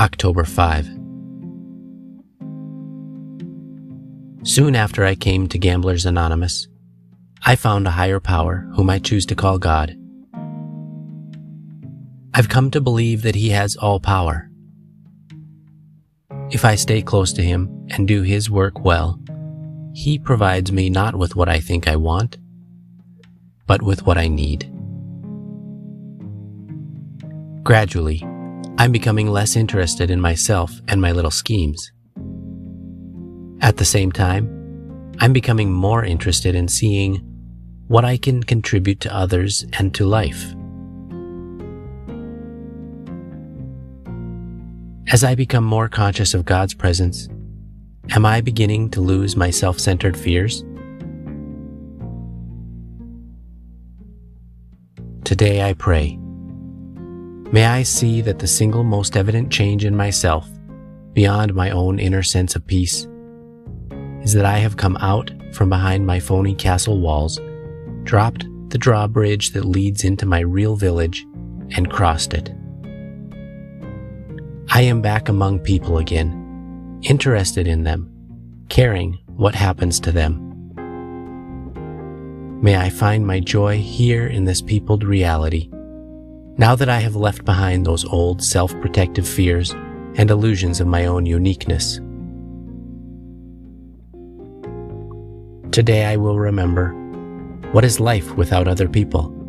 October 5. Soon after I came to Gamblers Anonymous, I found a higher power whom I choose to call God. I've come to believe that He has all power. If I stay close to Him and do His work well, He provides me not with what I think I want, but with what I need. Gradually, I'm becoming less interested in myself and my little schemes. At the same time, I'm becoming more interested in seeing what I can contribute to others and to life. As I become more conscious of God's presence, am I beginning to lose my self centered fears? Today I pray. May I see that the single most evident change in myself, beyond my own inner sense of peace, is that I have come out from behind my phony castle walls, dropped the drawbridge that leads into my real village, and crossed it. I am back among people again, interested in them, caring what happens to them. May I find my joy here in this peopled reality now that I have left behind those old self protective fears and illusions of my own uniqueness. Today I will remember what is life without other people?